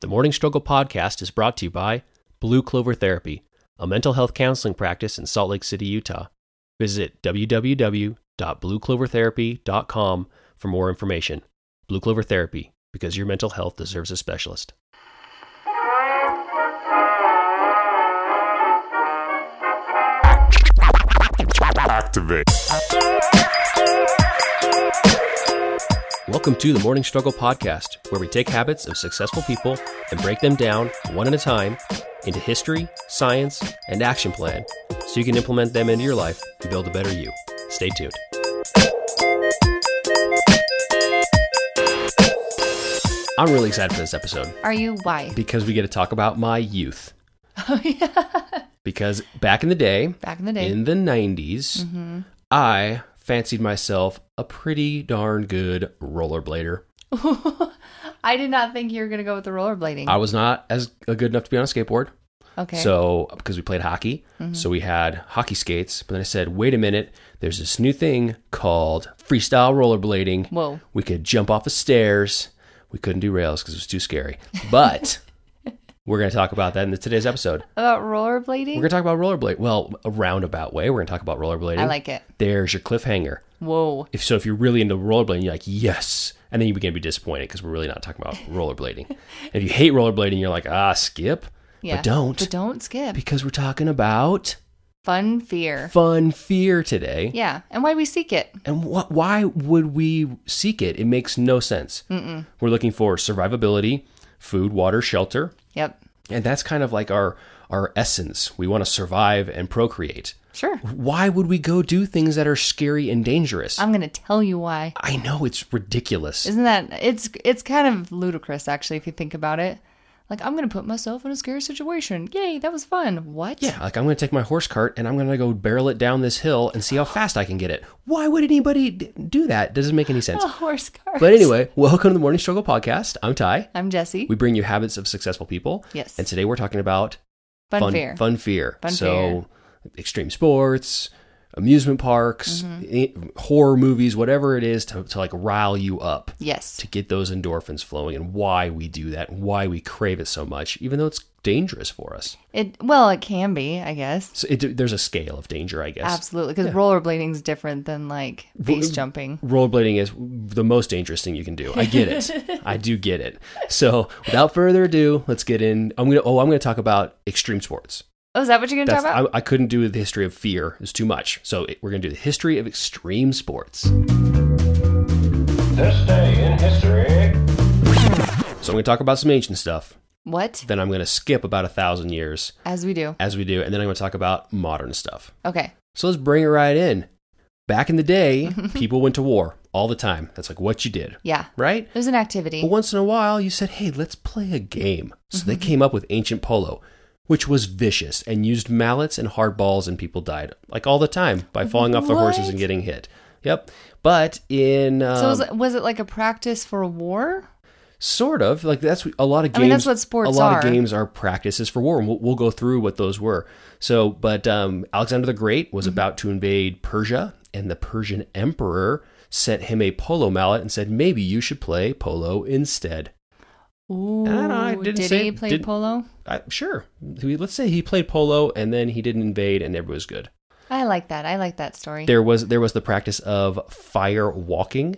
The Morning Struggle podcast is brought to you by Blue Clover Therapy, a mental health counseling practice in Salt Lake City, Utah. Visit www.blueclovertherapy.com for more information. Blue Clover Therapy, because your mental health deserves a specialist. Activate. Welcome to the Morning Struggle podcast, where we take habits of successful people and break them down one at a time into history, science, and action plan so you can implement them into your life and build a better you. Stay tuned. I'm really excited for this episode Are you? Why? because we get to talk about my youth. Oh yeah. Because back in the day, Back in the day. in the 90s, mm-hmm. I fancied myself a pretty darn good rollerblader. I did not think you were gonna go with the rollerblading. I was not as good enough to be on a skateboard. okay. So, because we played hockey, mm-hmm. so we had hockey skates. But then I said, wait a minute, there's this new thing called freestyle rollerblading. Whoa. We could jump off of stairs. We couldn't do rails because it was too scary. But we're going to talk about that in today's episode. About rollerblading? We're going to talk about rollerblade. Well, a roundabout way. We're going to talk about rollerblading. I like it. There's your cliffhanger. Whoa. If so, if you're really into rollerblading, you're like, yes. And then you begin to be disappointed because we're really not talking about rollerblading. if you hate rollerblading, you're like, ah, skip. Yeah. But don't. But don't skip. because we're talking about Fun fear. fun fear today. Yeah. And why we seek it. And wh- why would we seek it? It makes no sense. Mm-mm. We're looking for survivability, food, water, shelter, Yep. and that's kind of like our our essence. We want to survive and procreate. Sure. Why would we go do things that are scary and dangerous? I'm gonna tell you why. I know it's ridiculous. Isn't that it's it's kind of ludicrous actually if you think about it. Like I'm gonna put myself in a scary situation. Yay, that was fun. What? yeah, like I'm going to take my horse cart and I'm going to go barrel it down this hill and see how fast I can get it. Why would anybody d- do that? Doesn't make any sense. A horse cart. But anyway, welcome to the Morning Struggle podcast. I'm Ty. I'm Jessie. We bring you habits of successful people. Yes. And today we're talking about Fun, fun fear. Fun fear. Fun so fear. extreme sports, amusement parks, Mm-hmm. horror movies, whatever it is to, to like rile you up Yes. to get those endorphins flowing and why we do that, why we crave it so much, even though it's dangerous for us. It well, it can be, I guess. So it, there's a scale of danger, I guess. Absolutely, because rollerblading is different than like base jumping. Rollerblading is the most dangerous thing you can do. I get it. I do get it. So without further ado, let's get in. I'm gonna. Oh, I'm gonna talk about extreme sports. Oh, is that what you're gonna talk about? I, I couldn't do the history of fear. It's too much. So it- we're gonna do the history of extreme sports. This day in history. So I'm gonna talk about some ancient stuff. what? Then I'm gonna skip about a thousand years As we do. as we do, and then I'm gonna talk about modern stuff. Okay. So let's bring it right in. Back in the day, people went to war all the time. That's like what you did, Yeah. right? It was an activity. But once in a while, you said, hey, let's play a game. So they mm-hmm. came up with ancient polo, which was vicious and used mallets and hard balls, and people died like all the time by falling off their horses and getting hit. Yep. But in um, So was it, was it like a practice for a war? sort of like that's a lot of games. I mean, that's what sports A lot are. of games are practices for war, and we'll, we'll go through what those were. So, but um, Alexander the Great Mm-hmm. was about to invade Persia, and the Persian emperor sent him a polo mallet and said, maybe you should play polo instead. Ooh. don't I didn't did say- he play did- polo? I, sure. Let's say he played polo and then he didn't invade and everything was good. I like that. I like that story. There was there was the practice of fire walking.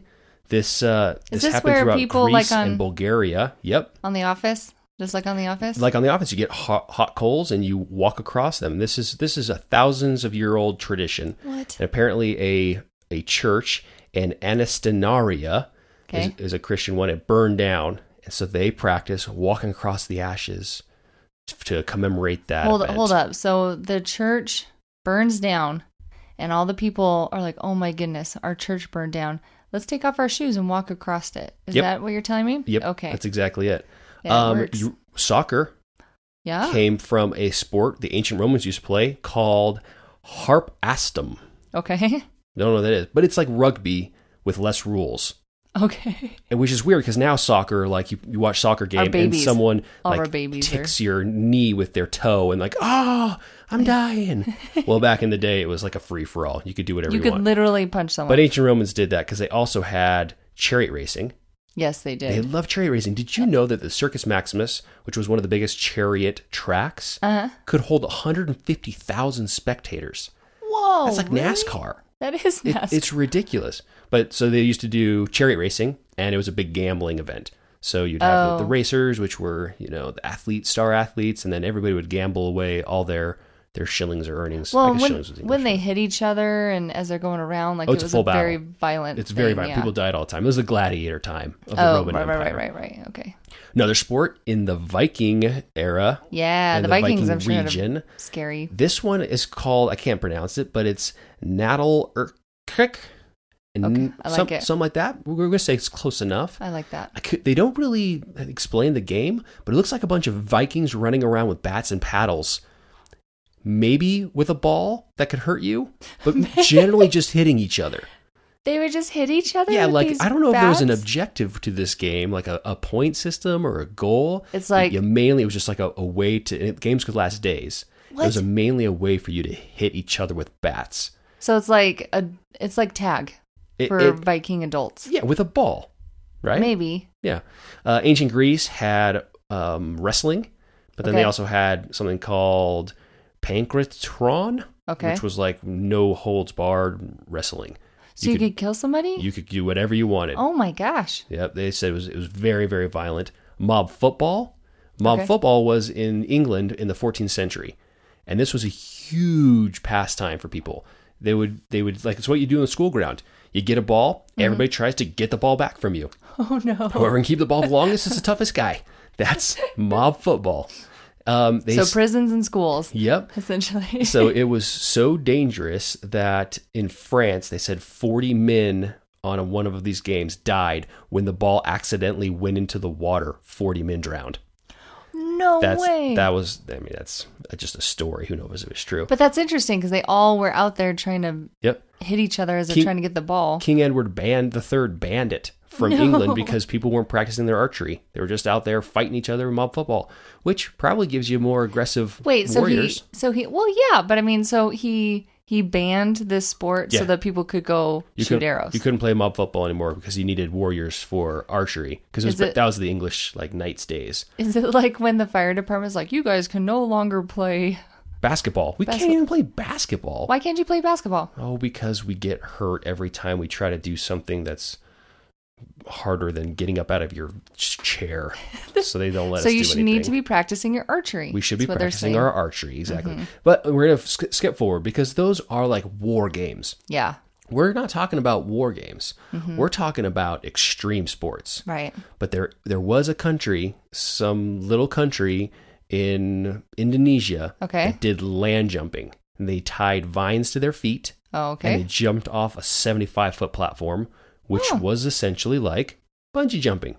This uh, this, this happened throughout people, Greece like, on- and Bulgaria. Yep. on the office, just like on the office. Like on the office, you get hot, hot coals and you walk across them. This is this is a thousands of year old tradition. what? And apparently, a a church in Anastenaria Okay. is, is a Christian one. It burned down, and so they practice walking across the ashes to commemorate that. Hold event. hold up. So the church burns down, and all the people are like, "Oh my goodness, our church burned down. Let's take off our shoes and walk across it." Is Yep. that what you're telling me? Yep. Okay. That's exactly it. Yeah, it um, works. you- soccer yeah. came from a sport the ancient Romans used to play called harpastum. Okay. Don't know what that is, but it's like rugby with less rules. Okay. And which is weird because now soccer, like you, you watch soccer game and someone All like babies are- ticks your knee with their toe and like, oh, I'm dying. well, back in the day, it was like a free for all. You could do whatever You you, could want. literally punch someone. But ancient Romans did that because they also had chariot racing. Yes, they did. They did. love chariot racing. Did you know that the Circus Maximus, which was one of the biggest chariot tracks, Uh huh. could hold 150,000 spectators? Whoa. That's like really? NASCAR. That is It, it's ridiculous. But so they used to do chariot racing, and it was a big gambling event. So you'd have the, the Oh. racers, which were you know the athletes, star athletes, and then everybody would gamble away all their their shillings or earnings. Well, when, when they hit each other and as they're going around, like Oh, it a was full a very violent. it's very thing, violent. yeah. People died all the time. It was the gladiator time of the Oh, Roman right, right, Empire. right, right, right. Okay. Another sport in the Viking era. Yeah, and the Vikings. Viking I'm sure region. scary. This one is called I can't pronounce it, but it's Nadal Erkrik. Okay, I like some, it. Something like that. We're going to say it's close enough. I like that. I could, they don't really explain the game, but it looks like a bunch of Vikings running around with bats and paddles. Maybe with a ball that could hurt you, but generally just hitting each other. They would just hit each other. Yeah, like I don't know if there was an objective to this game, like a, a point system or a goal. It's like- you, mainly it was just like a, a way to games could last days. It was a, mainly a way for you to hit each other with bats. So it's like a it's like tag It- for it- Viking adults. yeah, with a ball, right? Maybe. Yeah. Uh, ancient Greece had um, wrestling, but then they also had something called pankration, Okay. which was like no holds barred wrestling. so you, could, kill somebody? you could do whatever you wanted. oh my gosh. Yep, they said it was it was very very violent. Mob football. Mob Okay. football was in England in the 14th century, and this was a huge pastime for people. They would they would like it's what you do in the school ground. You get a ball, Mm-hmm. everybody tries to get the ball back from you. Oh no. Whoever can keep the ball the longest is the toughest guy. That's mob football. Um, they So prisons and schools, yep. essentially. So it was so dangerous that in France they said 40 men on a, one of these games died when the ball accidentally went into the water. 40 men drowned. No That's way. that was. I mean, that's just a story. Who knows if it was true? but that's interesting because they all were out there trying to yep. hit each other as they're trying to get the ball. King Edward banned the third banned it from No. England because people weren't practicing their archery. They were just out there fighting each other in mob football, which probably gives you more aggressive Wait, so he, so he, well, yeah, but I mean, so he he banned this sport Yeah. so that people could go you shoot arrows. You couldn't play mob football anymore because you needed warriors for archery because that was the English like knights days. Is it like when the fire department's like, you guys can no longer play? Basketball. We can't even play basketball. Why can't you play basketball? Oh, because we get hurt every time we try to do something that's harder than getting up out of your chair. so they don't let so us you should need to be practicing your archery. we should be That's what they're practicing. Mm-hmm. our archery exactly. But we're gonna sk- skip forward because those are like war games. Yeah, We're not talking about war games. Mm-hmm. We're talking about extreme sports. right. But there there was a country, some little country in Indonesia Okay. that did land jumping. And they tied vines to their feet Oh, and they jumped off a 75 foot platform, which Oh. was essentially like bungee jumping.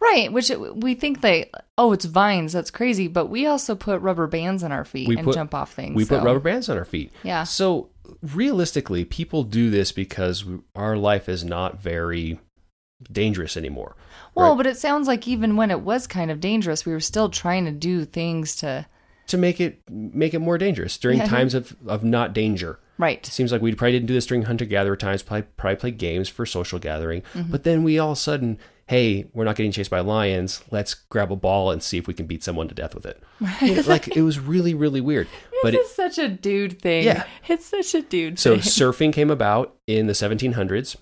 Right, which we think they, oh, it's vines. That's crazy. But we also put rubber bands on our feet We and put- jump off things. We put rubber bands on our feet. Yeah. So realistically, people do this because we- our life is not very dangerous anymore. Well, right? but it sounds like even when it was kind of dangerous, we were still trying to do things to. to make it make it more dangerous during Yeah. times of, of not danger. Right. It seems like we probably didn't do this during hunter gatherer times. Probably, probably play games for social gathering. Mm-hmm. But then we all of a sudden, hey, we're not getting chased by lions. Let's grab a ball and see if we can beat someone to death with it. Know, like it was really really weird. but this it, is such a dude thing. Yeah. It's such a dude thing. so thing. surfing came about in the 1700s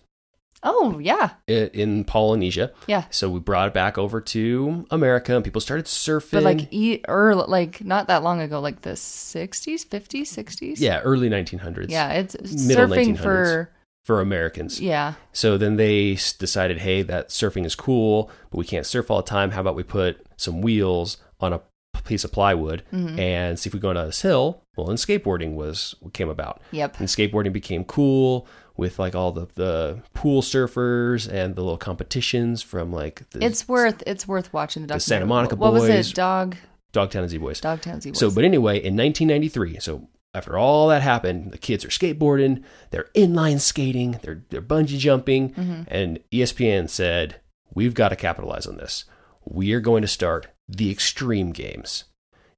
Oh, yeah. i- in Polynesia. Yeah. So we brought it back over to America, and people started surfing. But like eat or like not that long ago, like the 60s, 50s, 60s. yeah, early 1900s. Yeah, it's Middle surfing 1900s. for for Americans. yeah. So then they decided, hey, that surfing is cool, but we can't surf all the time. How about we put some wheels on a piece of plywood Mm-hmm. and see if we go down this hill? Well, and skateboarding was what came about. Yep. And skateboarding became cool with like all the, the pool surfers and the little competitions from like the It's worth it's worth watching the documentary. Santa Monica what was Boys. it? Dog Dogtown and Z Boys. Dogtown Z Boys. So, but anyway, in 1993, so after all that happened, the kids are skateboarding, they're inline skating, they're they're bungee jumping, Mm-hmm. and ESPN said, "We've got to capitalize on this. We are going to start the Extreme Games."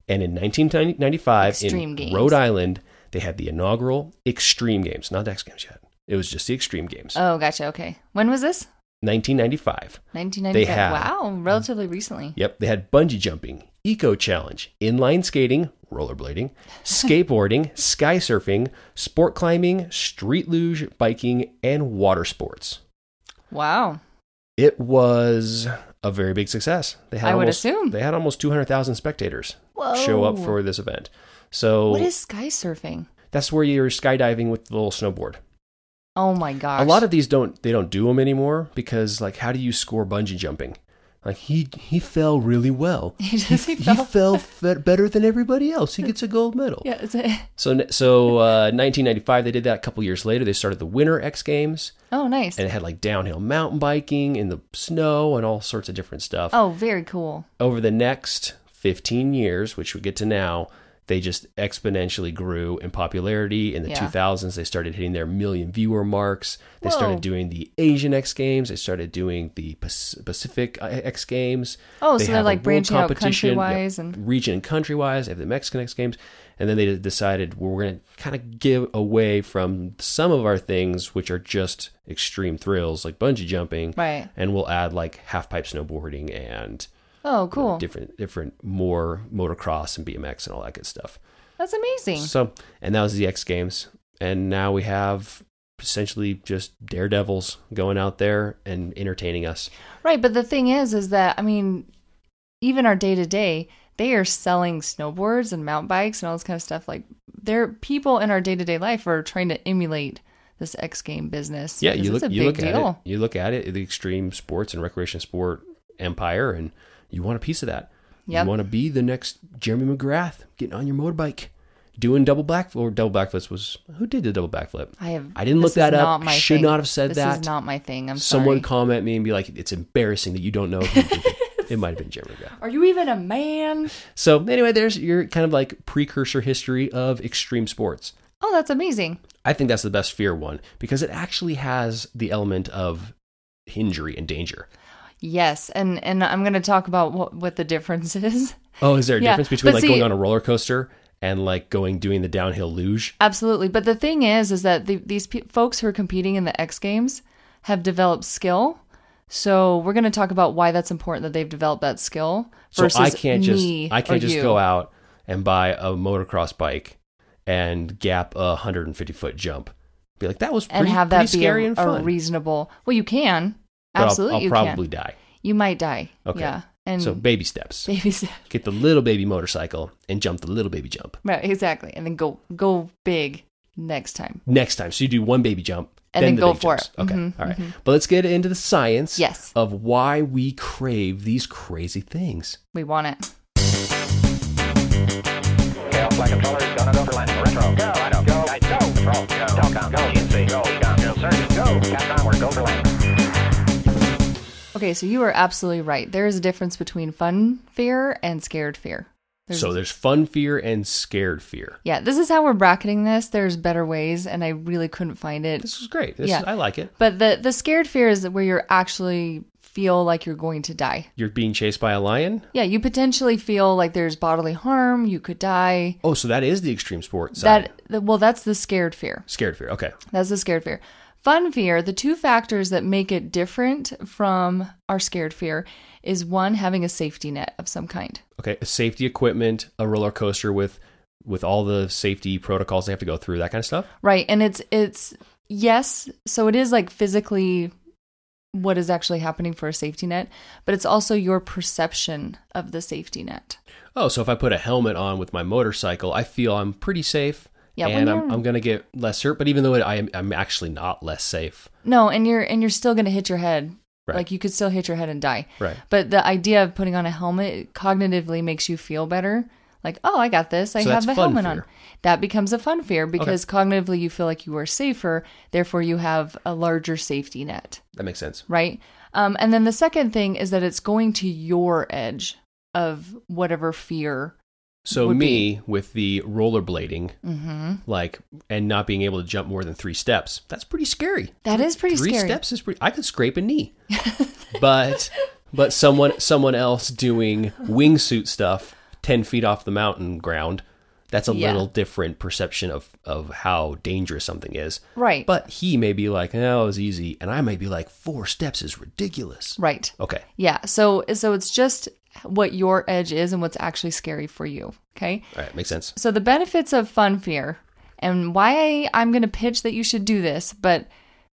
And in 1995, Extreme in Games. Rhode Island, they had the inaugural Extreme Games, not X Games yet. It was just the Extreme Games. Oh, gotcha. Okay. When was this? 1995. 1995. They had- wow, relatively recently. Yep, they had bungee jumping, eco challenge, inline skating, rollerblading, skateboarding, sky surfing, sport climbing, street luge, biking, and water sports. Wow. It was a very big success. They had I would assume. they had almost 200,000 spectators show up for this event. So What is sky surfing? that's where you're skydiving with the little snowboard. Oh my gosh. A lot of these don't they don't do them anymore because like how do you score bungee jumping? Like he he fell really well. He just- he he fell- fell better than everybody else. He gets a gold medal. Yeah, it? So so uh, 1995 they did that. A couple years later they started the Winter X Games Oh, nice. and it had like downhill mountain biking in the snow and all sorts of different stuff. Oh, very cool. Over the next 15 years, which we get to now, they just exponentially grew in popularity. In the Yeah. 2000s, they started hitting their million viewer marks. They Whoa. started doing the Asian X Games. They started doing the Pac- Pacific uh, X Games. Oh, They so they're like branching out yep, country-wise and region and country wise. They have the Mexican X Games. And then they decided well, we're going to kind of give away from some of our things, which are just extreme thrills like bungee jumping. right. And we'll add like half pipe snowboarding and Oh, cool. different different more motocross and BMX and all that good stuff. That's amazing. So and that was the X Games, and now we have essentially just daredevils going out there and entertaining us. Right, but the thing is, is that I mean, even our day to day, they are selling snowboards and mountain bikes and all this kind of stuff. Like, there, are people in our day to day life are trying to emulate this X game business. Yeah, you it's look a you big look at it. You look at it, the extreme sports and recreation sport empire, and you want a piece of that. Yep. You want to be the next Jeremy McGrath, getting on your motorbike, doing double back or double backflips was who did the double backflip? I have. I didn't look that up. my Should thing. not have said that. this that. is not my thing. I'm Someone sorry. comment me and be like, "It's embarrassing that you don't know." It might have been Jeremy McGrath. Are you even a man? So anyway, there's your kind of like precursor history of extreme sports. Oh, that's amazing. I think that's the best fear one because it actually has the element of injury and danger. Yes, and and I'm going to talk about what what the difference is. Oh, is there a Yeah, difference between but like see- going on a roller coaster and like going doing the downhill luge? Absolutely. But the thing is, is that the, these pe- folks who are competing in the X Games have developed skill. So we're going to talk about why that's important that they've developed that skill So versus I can't just I can't just you. go out and buy a motocross bike and gap a 150 foot jump. Be like that was pretty, and have pretty that be scary a, and fun. reasonable. Well, you can but I'll- absolutely. I'll, you probably can. die. You might die. Okay. Yeah. And So baby steps. baby steps. Get the little baby motorcycle and jump the little baby jump. Right. Exactly. And then go go big next time. next time. So you do one baby jump And then the go for jumps. it. Okay, Mhm, all right. But let's get into the science Yes. of why we crave these crazy things. We want it. Okay, so you are absolutely right. There is a difference between fun fear and scared fear. There's- so there's fun fear and scared fear. Yeah, this is how we're bracketing this. There's better ways, and I really couldn't find it. This is great. This Yeah. is, I like it. But the the scared fear is where you're actually feel like you're going to die. You're being chased by a lion. Yeah, you potentially feel like there's bodily harm. You could die. Oh, so that is the extreme sport side. That well, that's the scared fear. scared fear. Okay. That's the scared fear. Fun fear, the two factors that make it different from our scared fear is one having a safety net of some kind. Okay. A safety equipment, a roller coaster with with all the safety protocols they have to go through, that kind of stuff. Right. And it's it's yes, so it is like physically what is actually happening for a safety net, but it's also your perception of the safety net. Oh, so if I put a helmet on with my motorcycle, I feel I'm pretty safe. Yeah, and I'm, I'm going to get less hurt. But even though I am, I'm actually not less safe. No, and you're and you're still going to hit your head. Right. Like you could still hit your head and die. Right. But the idea of putting on a helmet cognitively makes you feel better. Like, oh, I got this. I So have the helmet fear. on. That becomes a fun fear because cognitively you feel like you are safer. Therefore, you have a larger safety net. That makes sense. right? Um, and then the second thing is that it's going to your edge of whatever fear. So me with the rollerblading, Mm-hmm. like, and not being able to jump more than three steps, that's pretty scary. That is pretty three scary. steps is pretty. I could scrape a knee, but but someone someone else doing wingsuit stuff ten feet off the mountain ground, That's a Yeah. little different perception of of how dangerous something is. Right. But he may be like, "Oh, it's easy," and I may be like, four steps is ridiculous." right. Okay. Yeah. So so it's just what your edge is and what's actually scary for you. Okay. All right, makes sense. So the benefits of fun fear and why I'm going to pitch that you should do this, but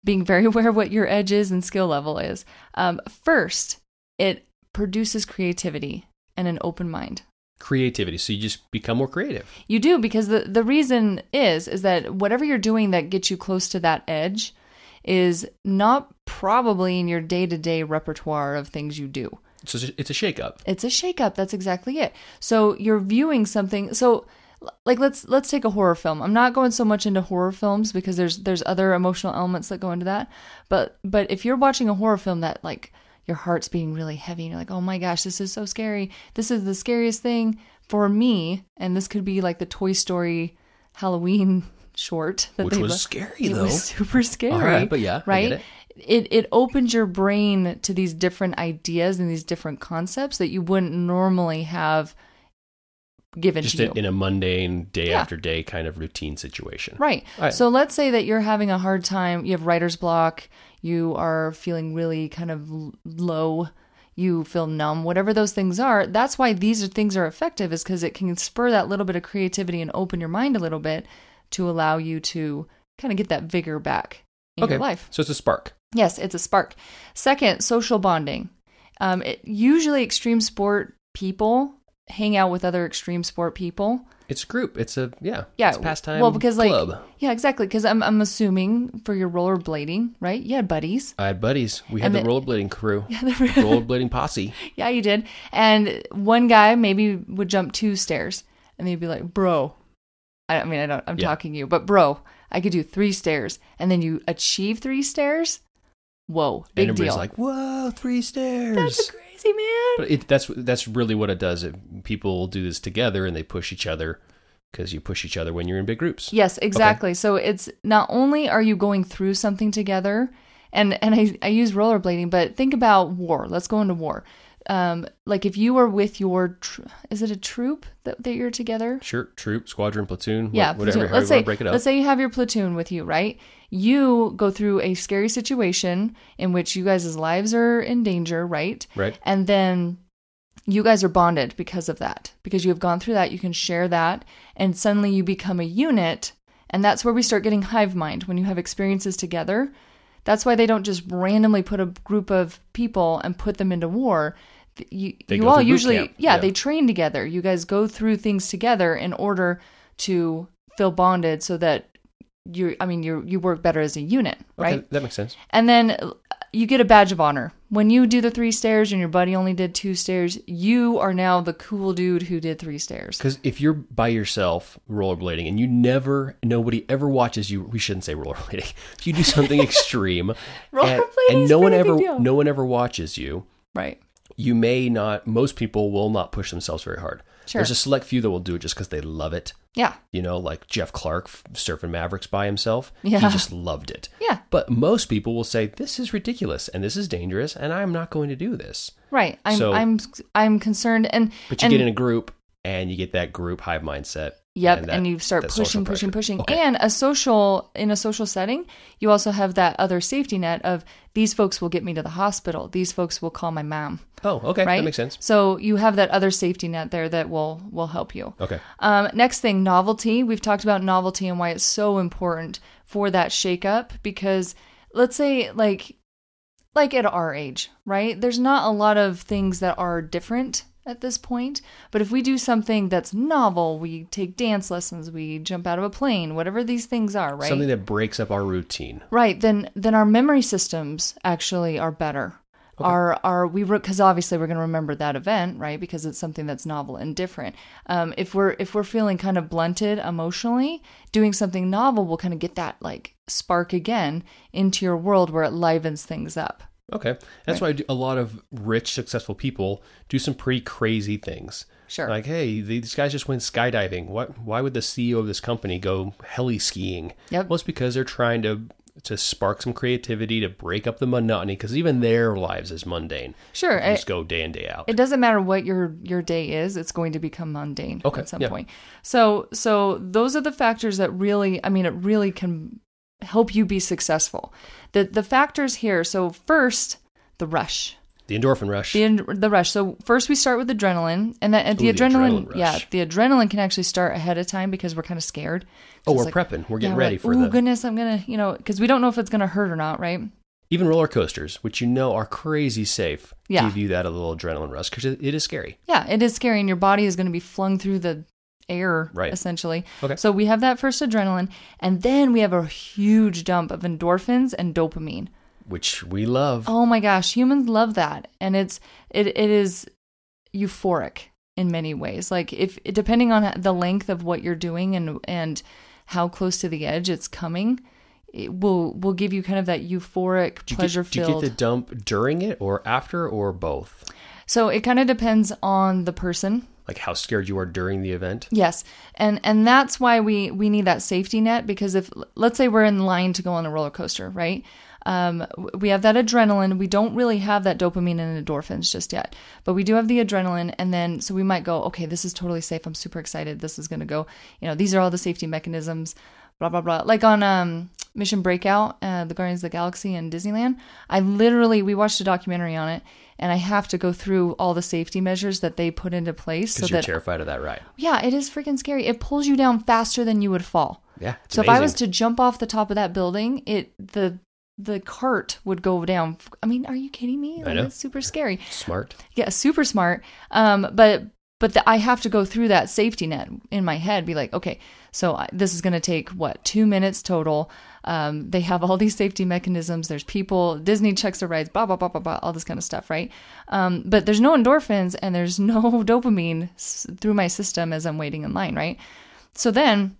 being very aware of what your edge is and skill level is. Um, first, it produces creativity and an open mind. Creativity. So you just become more creative. You do because the the reason is is that whatever you're doing that gets you close to that edge is not probably in your day-to-day repertoire of things you do. So it's a- shakeup. It's a shakeup. That's exactly it. So you're viewing something. So like let's let's take a horror film. I'm not going so much into horror films because there's there's other emotional elements that go into that. But but if you're watching a horror film that like your heart's being really heavy and you're like, "Oh my gosh, this is so scary. This is the scariest thing for me." And this could be like the Toy Story Halloween short that Which they was lo- scary, it though. was super scary. All right, but yeah, right. It. It opens your brain to these different ideas and these different concepts that you wouldn't normally have given Just in, in a mundane day Yeah. after day kind of routine situation. Right. Right. So let's say that you're having a hard time, you have writer's block, you are feeling really kind of low, you feel numb, whatever those things are. That's why these are, things are effective is because it can spur that little bit of creativity and open your mind a little bit to allow you to kind of get that vigor back in Okay. your life. So it's a spark. Yes, it's a spark. Second, social bonding. Um, it, usually, extreme sport people hang out with other extreme sport people. It's a group. It's a yeah. Yeah, It's a pastime. Well, because like, club. yeah, exactly. Because I'm I'm assuming for your rollerblading, right? You had buddies. I had buddies. We had And the the- rollerblading crew. Yeah, the- rollerblading posse. yeah, you did. And one guy maybe would jump two stairs, and they'd be like, "Bro," I, I mean, I don't. I'm Yeah. talking to you, but bro, I could do three stairs, and then you achieve three stairs. Whoa, big and everybody's deal. like, "Whoa, three stairs!" That's crazy, man. but it, that's that's really what it does. It, people do this together and they push each other because you push each other when you're in big groups. Yes, exactly. So it's not only are you going through something together, and and I, I use rollerblading, but think about war. Let's go into war. Um, like if you were with your, tr- is it a troop that, that you're together? Sure, troop, squadron, platoon, Yeah, whatever. platoon. Let's say break it up. let's say you have your platoon with you, right? You go through a scary situation in which you guys' lives are in danger, right? Right. And then you guys are bonded because of that. Because you have gone through that, you can share that, and suddenly you become a unit. And that's where we start getting hive mind when you have experiences together. That's why they don't just randomly put a group of people and put them into war. You, you all usually, yeah, Yeah. they train together. You guys go through things together in order to feel bonded so that you, I mean, you you work better as a unit, Okay, right? that makes sense. And then you get a badge of honor. When you do the three stairs and your buddy only did two stairs, you are now the cool dude who did three stairs. Because if you're by yourself rollerblading and you never, nobody ever watches you, we shouldn't say rollerblading. If you do something extreme, and, Rollerblading and is no one ever, deal. no one ever watches you, Right. You may not. Most people will not push themselves very hard. Sure. There's a select few that will do it just because they love it. Yeah. You know, like Jeff Clark surfing Mavericks by himself. Yeah. He just loved it. Yeah. But most people will say, this is ridiculous and this is dangerous and I'm not going to do this. Right. I'm So- I'm I'm concerned and But you and, get in a group and you get that group hive mindset. Yep, and, that- you start pushing, pushing, pushing. Okay. And a social in a social setting, you also have that other safety net of these folks will get me to the hospital. These folks will call my mom. Oh, okay. Right. That makes sense. So you have that other safety net there that will will help you. Okay. Um, next thing, novelty. We've talked about novelty and why it's so important for that shakeup because let's say like like at our age, right? There's not a lot of things that are different at this point, but if we do something that's novel, we take dance lessons, we jump out of a plane, whatever these things are, right? Something that breaks up our routine. Right, then then our memory systems actually are better. Our our we because obviously we're going to remember that event, right? Because it's something that's novel and different. Um, if we're if we're feeling kind of blunted emotionally, doing something novel will kind of get that like spark again into your world where it livens things up. Okay. That's why I do, a lot of rich, successful people do some pretty crazy things. Sure. Like, hey, these guys just went skydiving. What? Why would the CEO of this company go heli skiing? Yep. Well, it's because they're trying to to spark some creativity, to break up the monotony, because even their lives is mundane. Sure. They just go day in day out. it doesn't matter what your your day is, it's going to become mundane Okay, at some yeah. point. So so those are the factors that really I mean it really can help you be successful. The the factors here, so first, the rush. the endorphin rush. The the rush. So first we start with adrenaline, and that the Ooh, the adrenaline, adrenaline yeah, the adrenaline can actually start ahead of time because we're kind of scared. oh, we're like, prepping. We're getting yeah, ready like, for oh the goodness, I'm gonna, you know, because we don't know if it's gonna hurt or not, right? even roller coasters, which you know are crazy safe. Yeah. Give you that a little adrenaline rush because it, it is scary. Yeah, it is scary, and your body is going to be flung through the air, Right. essentially. Okay. So we have that first adrenaline, and then we have a huge dump of endorphins and dopamine. Which we love. Oh my gosh, humans love that, and it's it it is euphoric in many ways. Like if depending on the length of what you're doing and and how close to the edge it's coming, it will will give you kind of that euphoric, pleasure get, do you get the dump during it or after or both? so it kind of depends on the person. Like how scared you are during the event? Yes, and and that's why we we need that safety net because if let's say we're in line to go on a roller coaster, right? Um, we have that adrenaline. We don't really have that dopamine and endorphins just yet, but we do have the adrenaline, and then so we might go, okay, this is totally safe. I'm super excited. This is gonna go. You know, these are all the safety mechanisms. Blah blah blah. Like on um, Mission Breakout, uh, the Guardians of the Galaxy in Disneyland. I literally we watched a documentary on it, and I have to go through all the safety measures that they put into place so you're that terrified of that ride. yeah, it is freaking scary. It pulls you down faster than you would fall. Yeah. So if I was to jump off the top of that building, it the the cart would go down. I mean, are you kidding me? Like, know. It's super scary. smart. Yeah, super smart. Um, but but the, I have to go through that safety net in my head. Be like, okay, so this is going to take what two minutes total. Um, they have all these safety mechanisms. There's people. Disney checks the rides. Blah blah blah blah blah. All this kind of stuff, right? Um, but there's no endorphins and there's no dopamine through my system as I'm waiting in line, right? So then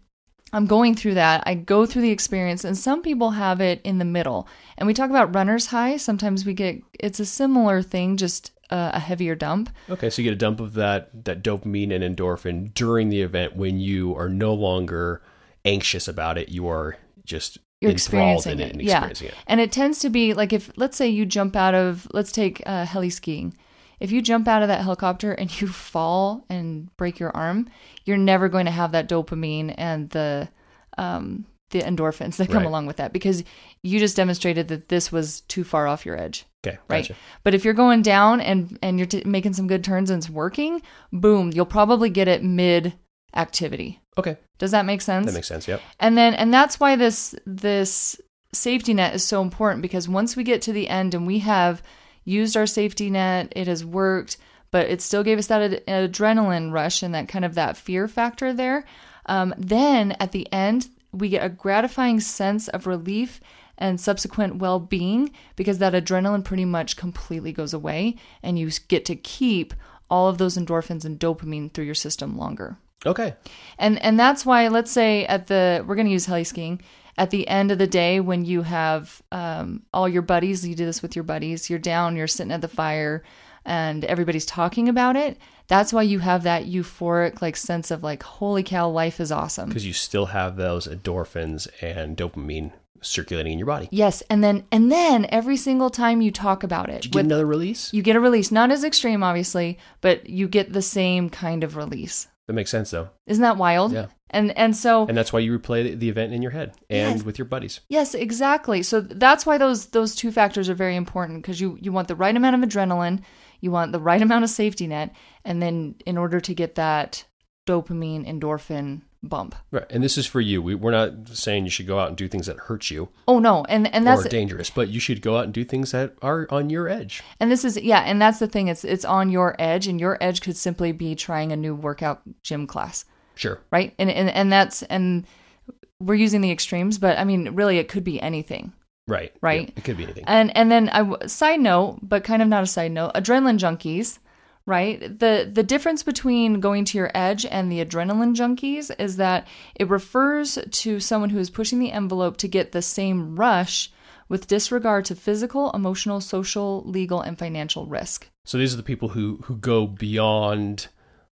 I'm going through that. I go through the experience, and some people have it in the middle. And we talk about runner's high. Sometimes we get it's a similar thing, just uh, a heavier dump. Okay, so you get a dump of that that dopamine and endorphin during the event when you are no longer anxious about it. You are just You're experiencing in it, it, and yeah. experiencing it. And it tends to be like if let's say you jump out of let's take uh, heli skiing. If you jump out of that helicopter and you fall and break your arm, you're never going to have that dopamine and the um, the endorphins that come Right. along with that because you just demonstrated that this was too far off your edge. Okay, right? gotcha. But if you're going down and and you're t- making some good turns and it's working, boom, you'll probably get it mid activity. Okay, Does that make sense? that makes sense. Yep. and then and that's why this this safety net is so important because once we get to the end and we have used our safety net, it has worked, but it still gave us that ad- adrenaline rush and that kind of that fear factor there. Um, then at the end, we get a gratifying sense of relief and subsequent well being because that adrenaline pretty much completely goes away and you get to keep all of those endorphins and dopamine through your system longer. Okay. And and that's why let's say at the we're going to use heli skiing at the end of the day when you have um, all your buddies, you do this with your buddies. You're down, you're sitting at the fire, and everybody's talking about it. That's why you have that euphoric like sense of like, holy cow, life is awesome. Because you still have those endorphins and dopamine circulating in your body. Yes, and then and then every single time you talk about it, you get another release? you get a release. Not as extreme, obviously, but you get the same kind of release. That makes sense though, Isn't that wild? Yeah. And and so and that's why you replay the, the event in your head and Yes. with your buddies. Yes, exactly. So that's why those those two factors are very important because you you want the right amount of adrenaline, you want the right amount of safety net, and then in order to get that dopamine endorphin bump. Right. And this is for you. We, we're not saying you should go out and do things that hurt you Oh no, and and that's dangerous, but you should go out and do things that are on your edge. and this is yeah, and that's the thing. It's it's on your edge, and your edge could simply be trying a new workout gym class, Sure. right? And and and that's and we're using the extremes, but I mean, really, it could be anything. Right. Right. Yeah, it could be anything. And and then I side note, but kind of not a side note, adrenaline junkies, right? The the difference between going to your edge and the adrenaline junkies is that it refers to someone who is pushing the envelope to get the same rush with disregard to physical, emotional, social, legal, and financial risk. So these are the people who who go beyond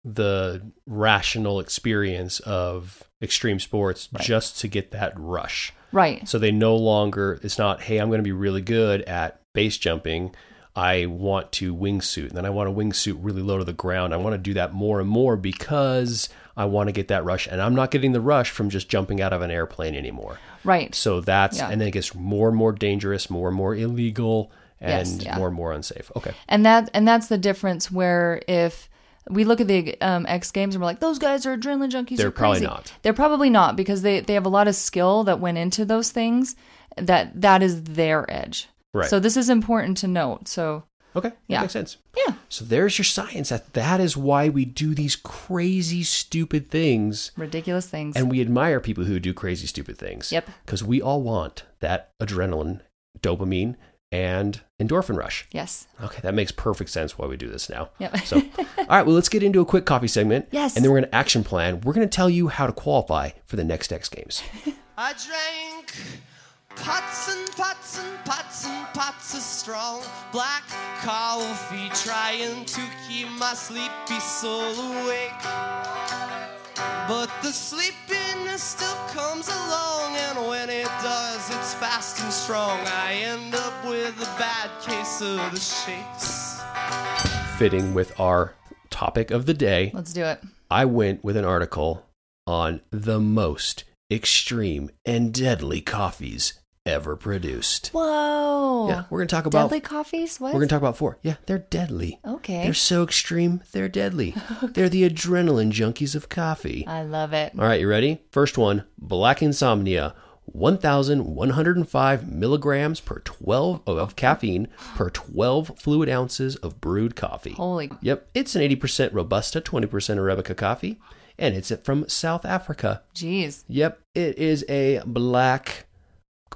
the rational experience of extreme sports just to get that rush. Right. So they no longer, it's not, hey, I'm going to be really good at base jumping. I want to wingsuit, and then I want to wingsuit really low to the ground. I want to do that more and more because I want to get that rush, and I'm not getting the rush from just jumping out of an airplane anymore. Right. So that's, Yeah. and then it gets more and more dangerous, more and more illegal, and Yes, yeah. more and more unsafe. Okay. and that and that's the difference where if we look at the um, X Games and we're like, those guys are adrenaline junkies. They're probably crazy." not. They're probably not because they they have a lot of skill that went into those things. That that is their edge. Right. So this is important to note. So Okay. yeah, That makes sense. yeah, So there's your science. That that is why we do these crazy, stupid things, ridiculous things. and we admire people who do crazy, stupid things. Yep. Because we all want that adrenaline, dopamine, and endorphin rush. yes. Okay, that makes perfect sense why we do this now. Yep. So, all right, well, let's get into a quick coffee segment. Yes. And then we're going to action plan. We're going to tell you how to qualify for the next X Games. I drank pots and pots and pots and pots of strong black coffee, trying to keep my sleepy soul awake. But the sleepiness still comes along, and when it does, it's fast and strong. I end up with a bad case of the shakes. Fitting with our topic of the day, Let's do it. I went with an article on the most extreme and deadly coffees ever produced. Whoa. Yeah, we're going to talk about Deadly coffees. What? We're going to talk about four. Yeah, they're deadly. okay. They're so extreme, they're deadly. They're the adrenaline junkies of coffee. I love it. All right, you ready? First one Black Insomnia. 1,105 milligrams per 12 oh, of caffeine per 12 fluid ounces of brewed coffee. Holy. Yep, it's an 80% Robusta, 20% Arabica coffee, and it's from South Africa. Jeez. Yep, it is a black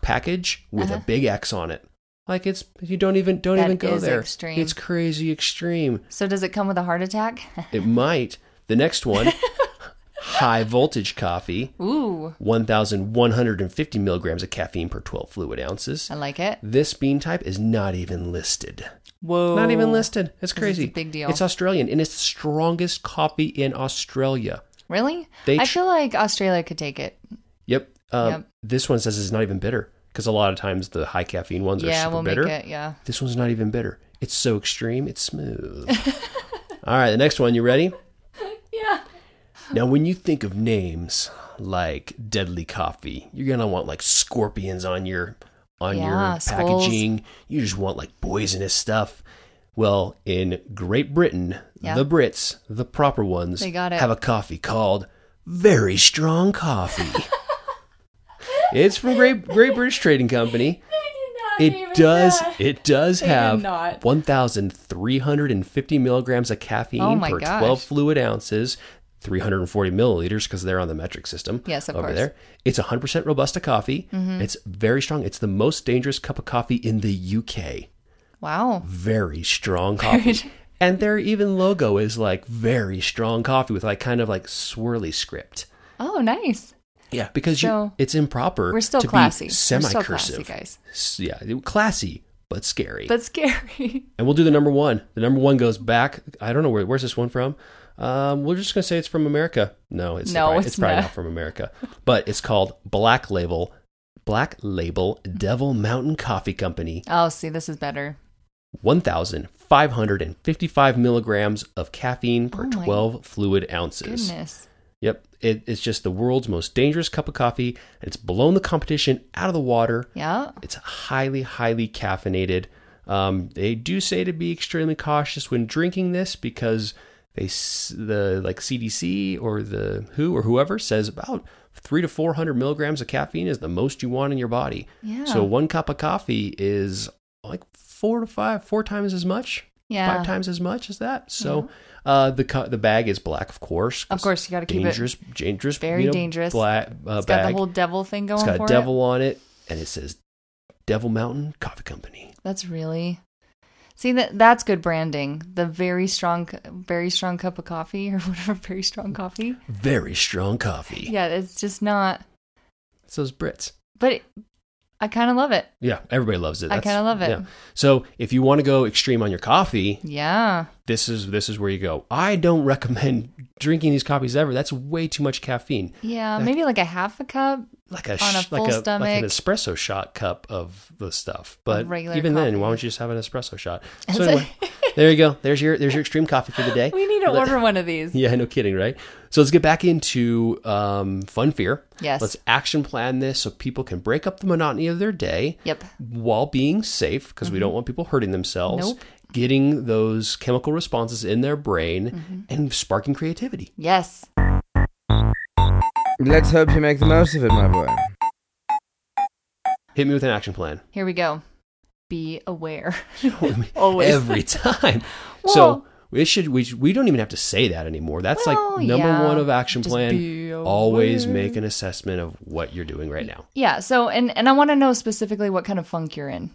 package with Uh-huh. a big X on it. Like it's you don't even don't That even go there. extreme. It's crazy extreme. So does it come with a heart attack? It might. The next one, high voltage coffee, Ooh, 1,150 milligrams of caffeine per 12 fluid ounces. I like it. This bean type is not even listed. Whoa. Not even listed. It's crazy. a big deal. It's Australian and it's the strongest coffee in Australia. Really? They I feel like Australia could take it. Yep. Uh, Yep. This one says it's not even bitter because a lot of times the high caffeine ones are super we'll bitter. make it. Yeah. This one's not even bitter. It's so extreme, it's smooth. All right, the next one. You ready? Yeah. Now, when you think of names like Deadly Coffee, you're gonna want like scorpions on your on Yeah, your skulls. packaging. You just want like poisonous stuff. Well, in Great Britain, Yeah. the Brits, the proper ones, They got it. have a coffee called Very Strong Coffee. it's from Great Great British Trading Company. It does. It does have 1,350 milligrams of caffeine Oh per gosh. 12 fluid ounces, 340 milliliters because they're on the metric system. Yes, of over course. Mm-hmm. there. It's 100% robusta coffee. It's very strong. It's the most dangerous cup of coffee in the UK. Wow. Very strong coffee. and their even logo is like very strong coffee with like kind of like swirly script. Oh, nice. Yeah, because you, So, it's improper. We're still to classy. We're still semi-cursive. classy, guys. Yeah, classy but scary. But scary. And we'll do the number one. The number one goes back. I don't know where. Where's this one from? Um, we're just gonna say it's from America. No, it's No, probably, it's probably not. not from America. But it's called Black Label, Black Label Devil Mountain Coffee Company. oh, see, this is better. One thousand five hundred and fifty-five milligrams of caffeine per Oh my twelve fluid ounces. Goodness. Yep, it, it's just the world's most dangerous cup of coffee. It's blown the competition out of the water. Yeah. It's highly, highly caffeinated. Um, they do say to be extremely cautious when drinking this because they the like CDC or the WHO or whoever says about three to four hundred milligrams of caffeine is the most you want in your body. Yeah. So one cup of coffee is like four to five, four times as much. Yeah. Five times as much as that. So uh, the the bag is black, of course. Of course, you gotta keep it dangerous, dangerous, very you know, dangerous. Black uh, It's bag. got the whole devil thing going It's got a devil on it, and it says Devil Mountain Coffee Company. That's really. See that that's good branding. The very strong, very strong cup of coffee or whatever, very strong coffee. Very strong coffee. Yeah, it's just not. It's those Brits. But it, I kind of love it. Yeah, everybody loves it. I kinda love it. Yeah. So if you want to go extreme on your coffee, Yeah. this is this is where you go. I don't recommend drinking these coffees ever. That's way too much caffeine. Yeah, maybe like a half a cup. Like a, a full like a stomach. like an espresso shot cup of the stuff. But even then, why don't you just have an espresso shot? So anyway, there you go. There's your there's your extreme coffee for the day. We need to Let- order one of these. Yeah, no kidding, right? So let's get back into um, fun fear. Yes. Let's action plan this so people can break up the monotony of their day Yep. while being safe because we don't want people hurting themselves. Mm-hmm. Nope. Getting those chemical responses in their brain Mm-hmm. and sparking creativity. Yes. Let's hope you make the most of it, my boy. Hit me with an action plan. Here we go. Be aware. Always. Every time. Well- so we should we we don't even have to say that anymore. That's Well, like number yeah. one of action Just plan. Always make an assessment of what you're doing right now. Yeah. So, and and I want to know specifically what kind of funk you're in.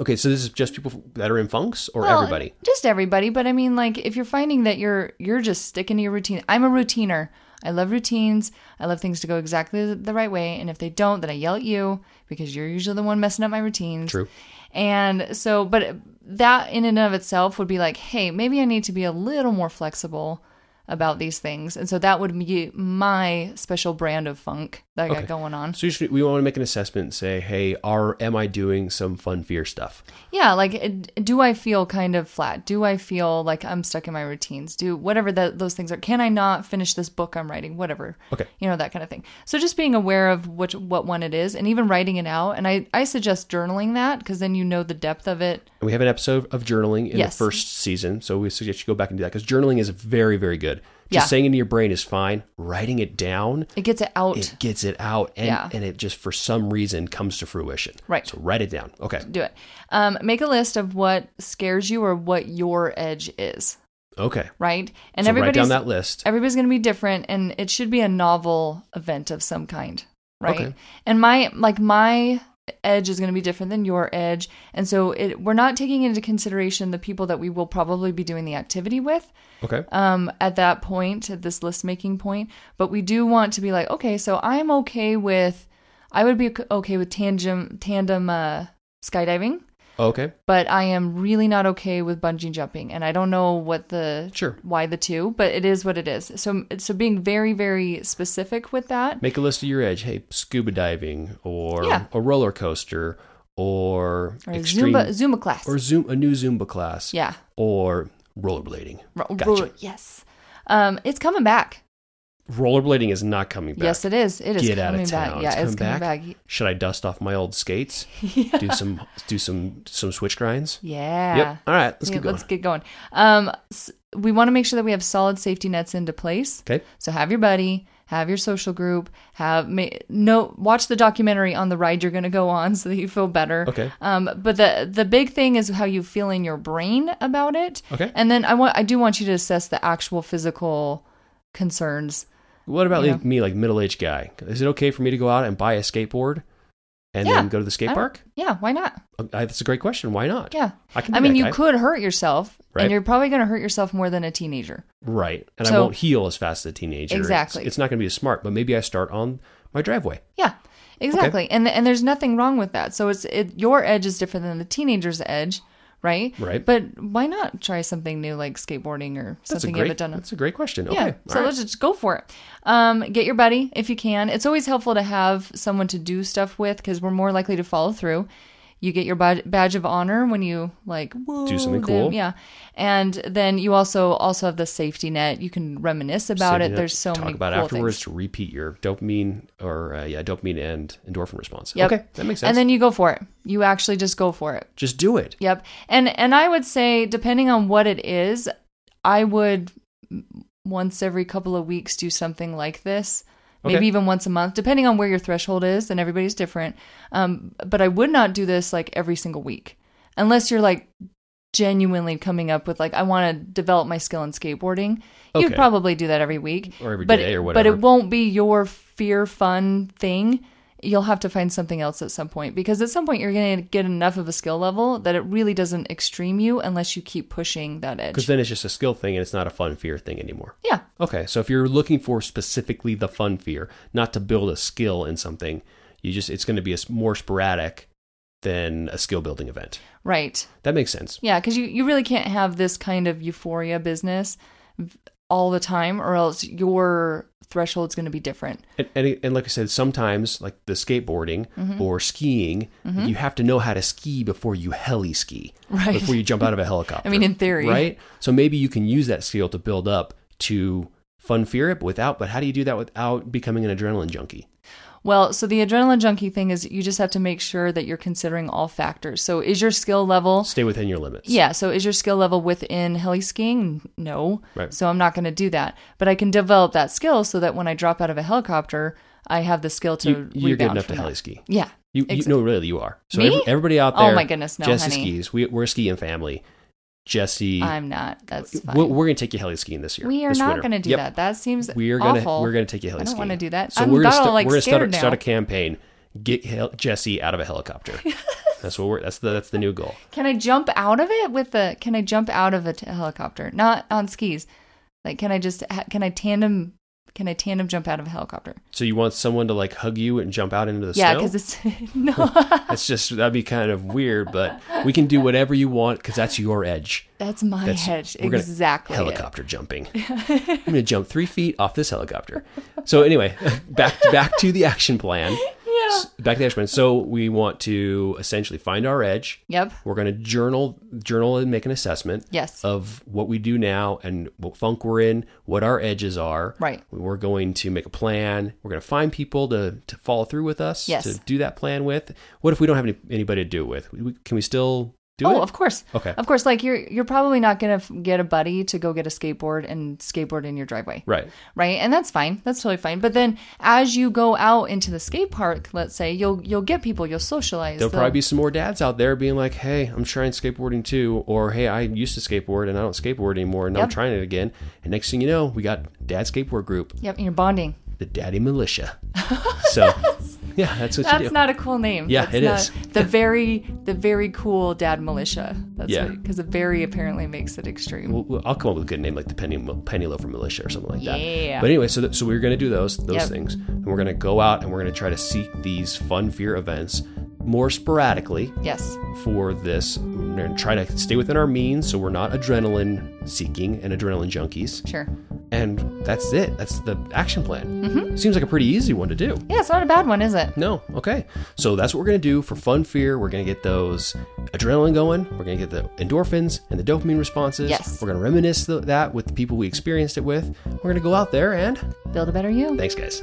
Okay, so this is just people that are in funks or Well, everybody? Just everybody. But I mean, like, if you're finding that you're you're just sticking to your routine. I'm a routiner. I love routines. I love things to go exactly the- right way. And if they don't, then I yell at you because you're usually the one messing up my routines. True. And so, but that in and of itself would be like, hey, maybe I need to be a little more flexible about these things. And so that would be my special brand of funk that I Okay. got going on. So you should, we want to make an assessment and say, hey, are am I doing some fun fear stuff? Yeah, like do I feel kind of flat? Do I feel like I'm stuck in my routines? Do whatever that those things are. Can I not finish this book I'm writing? Whatever. Okay. You know that kind of thing. So just being aware of which what one it is, and even writing it out. And I I suggest journaling that because then you know the depth of it. And we have an episode of journaling in Yes. the first season, so we suggest you go back and do that because journaling is very, very good. Yeah. Just saying into your brain is fine. Writing it down, It gets it out. it gets it out, and Yeah. and it just for some reason comes to fruition. Right. So write it down. Okay. do it. Um, make a list of what scares you or what your edge is. Okay. Right. And so write everybody's down that list. everybody's going to be different and it should be a novel event of some kind right Okay. and my like my edge is going to be different than your edge. And so it we're not taking into consideration the people that we will probably be doing the activity with Okay. um at that point at this list making point. But we do want to be like okay so i'm okay with i would be okay with tandem tandem uh skydiving okay. but I am really not okay with bungee jumping, and I don't know what the Sure. why the two, but it is what it is. So so being very very specific with that, Make a list of your edge. Hey, scuba diving or Yeah. a roller coaster or, or extreme Zumba Zumba class, or zoom a new Zumba class. yeah, Or rollerblading. Ro- Gotcha. yes, um, it's coming back. Rollerblading is not coming back. Yes, it is. It is Get out coming of town. back. Yeah, it's it's coming back. back. Should I dust off my old skates? Do some do some some switch grinds? Yeah. Yep. All right, let's Yeah, get going. Let's get going. Um, s- we want to make sure that we have solid safety nets into place. Okay. So have your buddy, have your social group, have ma- no watch the documentary on the ride you're going to go on so that you feel better. Okay. Um, but the the big thing is how you feel in your brain about it. Okay. And then I want I do want you to assess the actual physical concerns. What about like me, like middle aged guy? Is it okay for me to go out and buy a skateboard and Yeah. then go to the skate I park? Yeah, why not? Uh, That's a great question. Why not? Yeah. I can. I mean, you guy. could hurt yourself, Right. and you're probably going to hurt yourself more than a teenager. Right, and I won't heal as fast as a teenager. Exactly. It's, not going to be as smart, but maybe I start on my driveway. Yeah, exactly. And and there's nothing wrong with that. So it's it, your edge is different than the teenager's edge, right? Right. But why not try something new like skateboarding or That's something you haven't done? That's a great question. yeah. Okay. So all let's right. just go for it. Um, get your buddy if you can. It's always helpful to have someone to do stuff with because we're more likely to follow through. You get your bad- badge of honor when you like whoa, Do something them. cool. yeah. And then you also also have the safety net. You can reminisce about Safety it. net, There's so talk many about cool afterwards things. to repeat your dopamine or uh, yeah dopamine and endorphin response. Yep. Okay, that makes sense. And then you go for it. You actually just go for it. just do it. Yep. And and I would say depending on what it is, I would once every couple of weeks do something like this. Maybe even once a month, depending on where your threshold is, and everybody's different. Um, but I would not do this like every single week, unless you're like genuinely coming up with like I want to develop my skill in skateboarding. You'd probably do that every week Or every but, day or whatever. But it won't be your fear fun thing. You'll have to find something else at some point because at some point you're going to get enough of a skill level that it really doesn't extreme you unless you keep pushing that edge. Because then it's just a skill thing and it's not a fun fear thing anymore. Yeah. Okay, so if you're looking for specifically the fun fear, not to build a skill in something, you just it's going to be a more sporadic than a skill building event. Right. That makes sense. Yeah, because you, you really can't have this kind of euphoria business all the time, or else your threshold's going to be different. And, and, and like I said, sometimes like the skateboarding Mm-hmm. or skiing, you have to know how to ski before you heli ski, Right. before you jump out of a helicopter. I mean, in theory. right? So maybe you can use that skill to build up to fun fear it without. But how do you do that without becoming an adrenaline junkie? Well, so the adrenaline junkie thing is you just have to make sure that you're considering all factors. So is your skill level Stay within your limits. Yeah, so is your skill level within heli skiing? No. Right. So I'm not going to do that. But I can develop that skill so that when I drop out of a helicopter, I have the skill to You, you're good rebound enough to heli ski. Yeah. You, you Exa- no, really, you are. So Me? every- everybody out oh there. Oh my goodness, no, Jessie honey. skis. We, we're a skiing family. Jessie, I'm not. That's fine. we're, we're gonna take you heli skiing this year. we are not going to do Yep. that. That seems We are gonna awful. we're gonna take you heli skiing. I don't wanna do that. So I'm we're gonna, got all, like, we're gonna start, start a campaign. Get hel- Jessie out of a helicopter. that's what we're. That's the that's the new goal. Can I jump out of it with the? Can I jump out of a t- helicopter? Not on skis. Like, can I just? ha- Can I tandem? Can I tandem jump out of a helicopter? So you want someone to like hug you and jump out into the Yeah, snow? because it's no. That's just that'd be kind of weird, but we can do whatever you want because that's your edge. That's my That's gonna- Exactly. it. Helicopter jumping. I'm gonna jump three feet off this helicopter. So anyway, back back to the action plan. Back to the plan. So we want to essentially find our edge. Yep. We're gonna journal journal and make an assessment. Yes. Of what we do now and what funk we're in, what our edges are. Right. We're going to make a plan. We're going to find people to, to follow through with us Yes. to do that plan with. What if we don't have any, anybody to do it with? Can we still do oh, it? of course. Okay. Of course. Like you're you're probably not gonna get a buddy to go get a skateboard and skateboard in your driveway, Right. right? And that's fine. That's totally fine. But then as you go out into the skate park, let's say you'll you'll get people. You'll socialize. There'll they'll- probably be some more dads out there being like, "Hey, I'm trying skateboarding too," or "Hey, I used to skateboard and I don't skateboard anymore, and now I'm Yep. trying it again." And next thing you know, we got dad skateboard group, Yep. And you're bonding. the Daddy Militia. so, yeah, that's what you That's do. not a cool name. Yeah, That's it not- is. The very the very cool dad militia. That's Yeah. because the very apparently makes it extreme. We'll- I'll come up with a good name like the Penny Penny Loafer Militia or something like that. Yeah. But anyway, so th- so we're going to do those those Yep. things, and we're going to go out and we're going to try to seek these fun fear events more sporadically yes. for this. We're going to try to stay within our means, so we're not adrenaline seeking and adrenaline junkies. Sure. And that's it. That's the action plan. Mm-hmm. Seems like a pretty easy one to do. Yeah, it's not a bad one, is it? No, okay. So that's what we're gonna do for fun fear. We're gonna get those adrenaline going. We're gonna get the endorphins and the dopamine responses. Yes. We're gonna reminisce th- that with the people we experienced it with. We're gonna go out there and Build a better you. thanks, guys.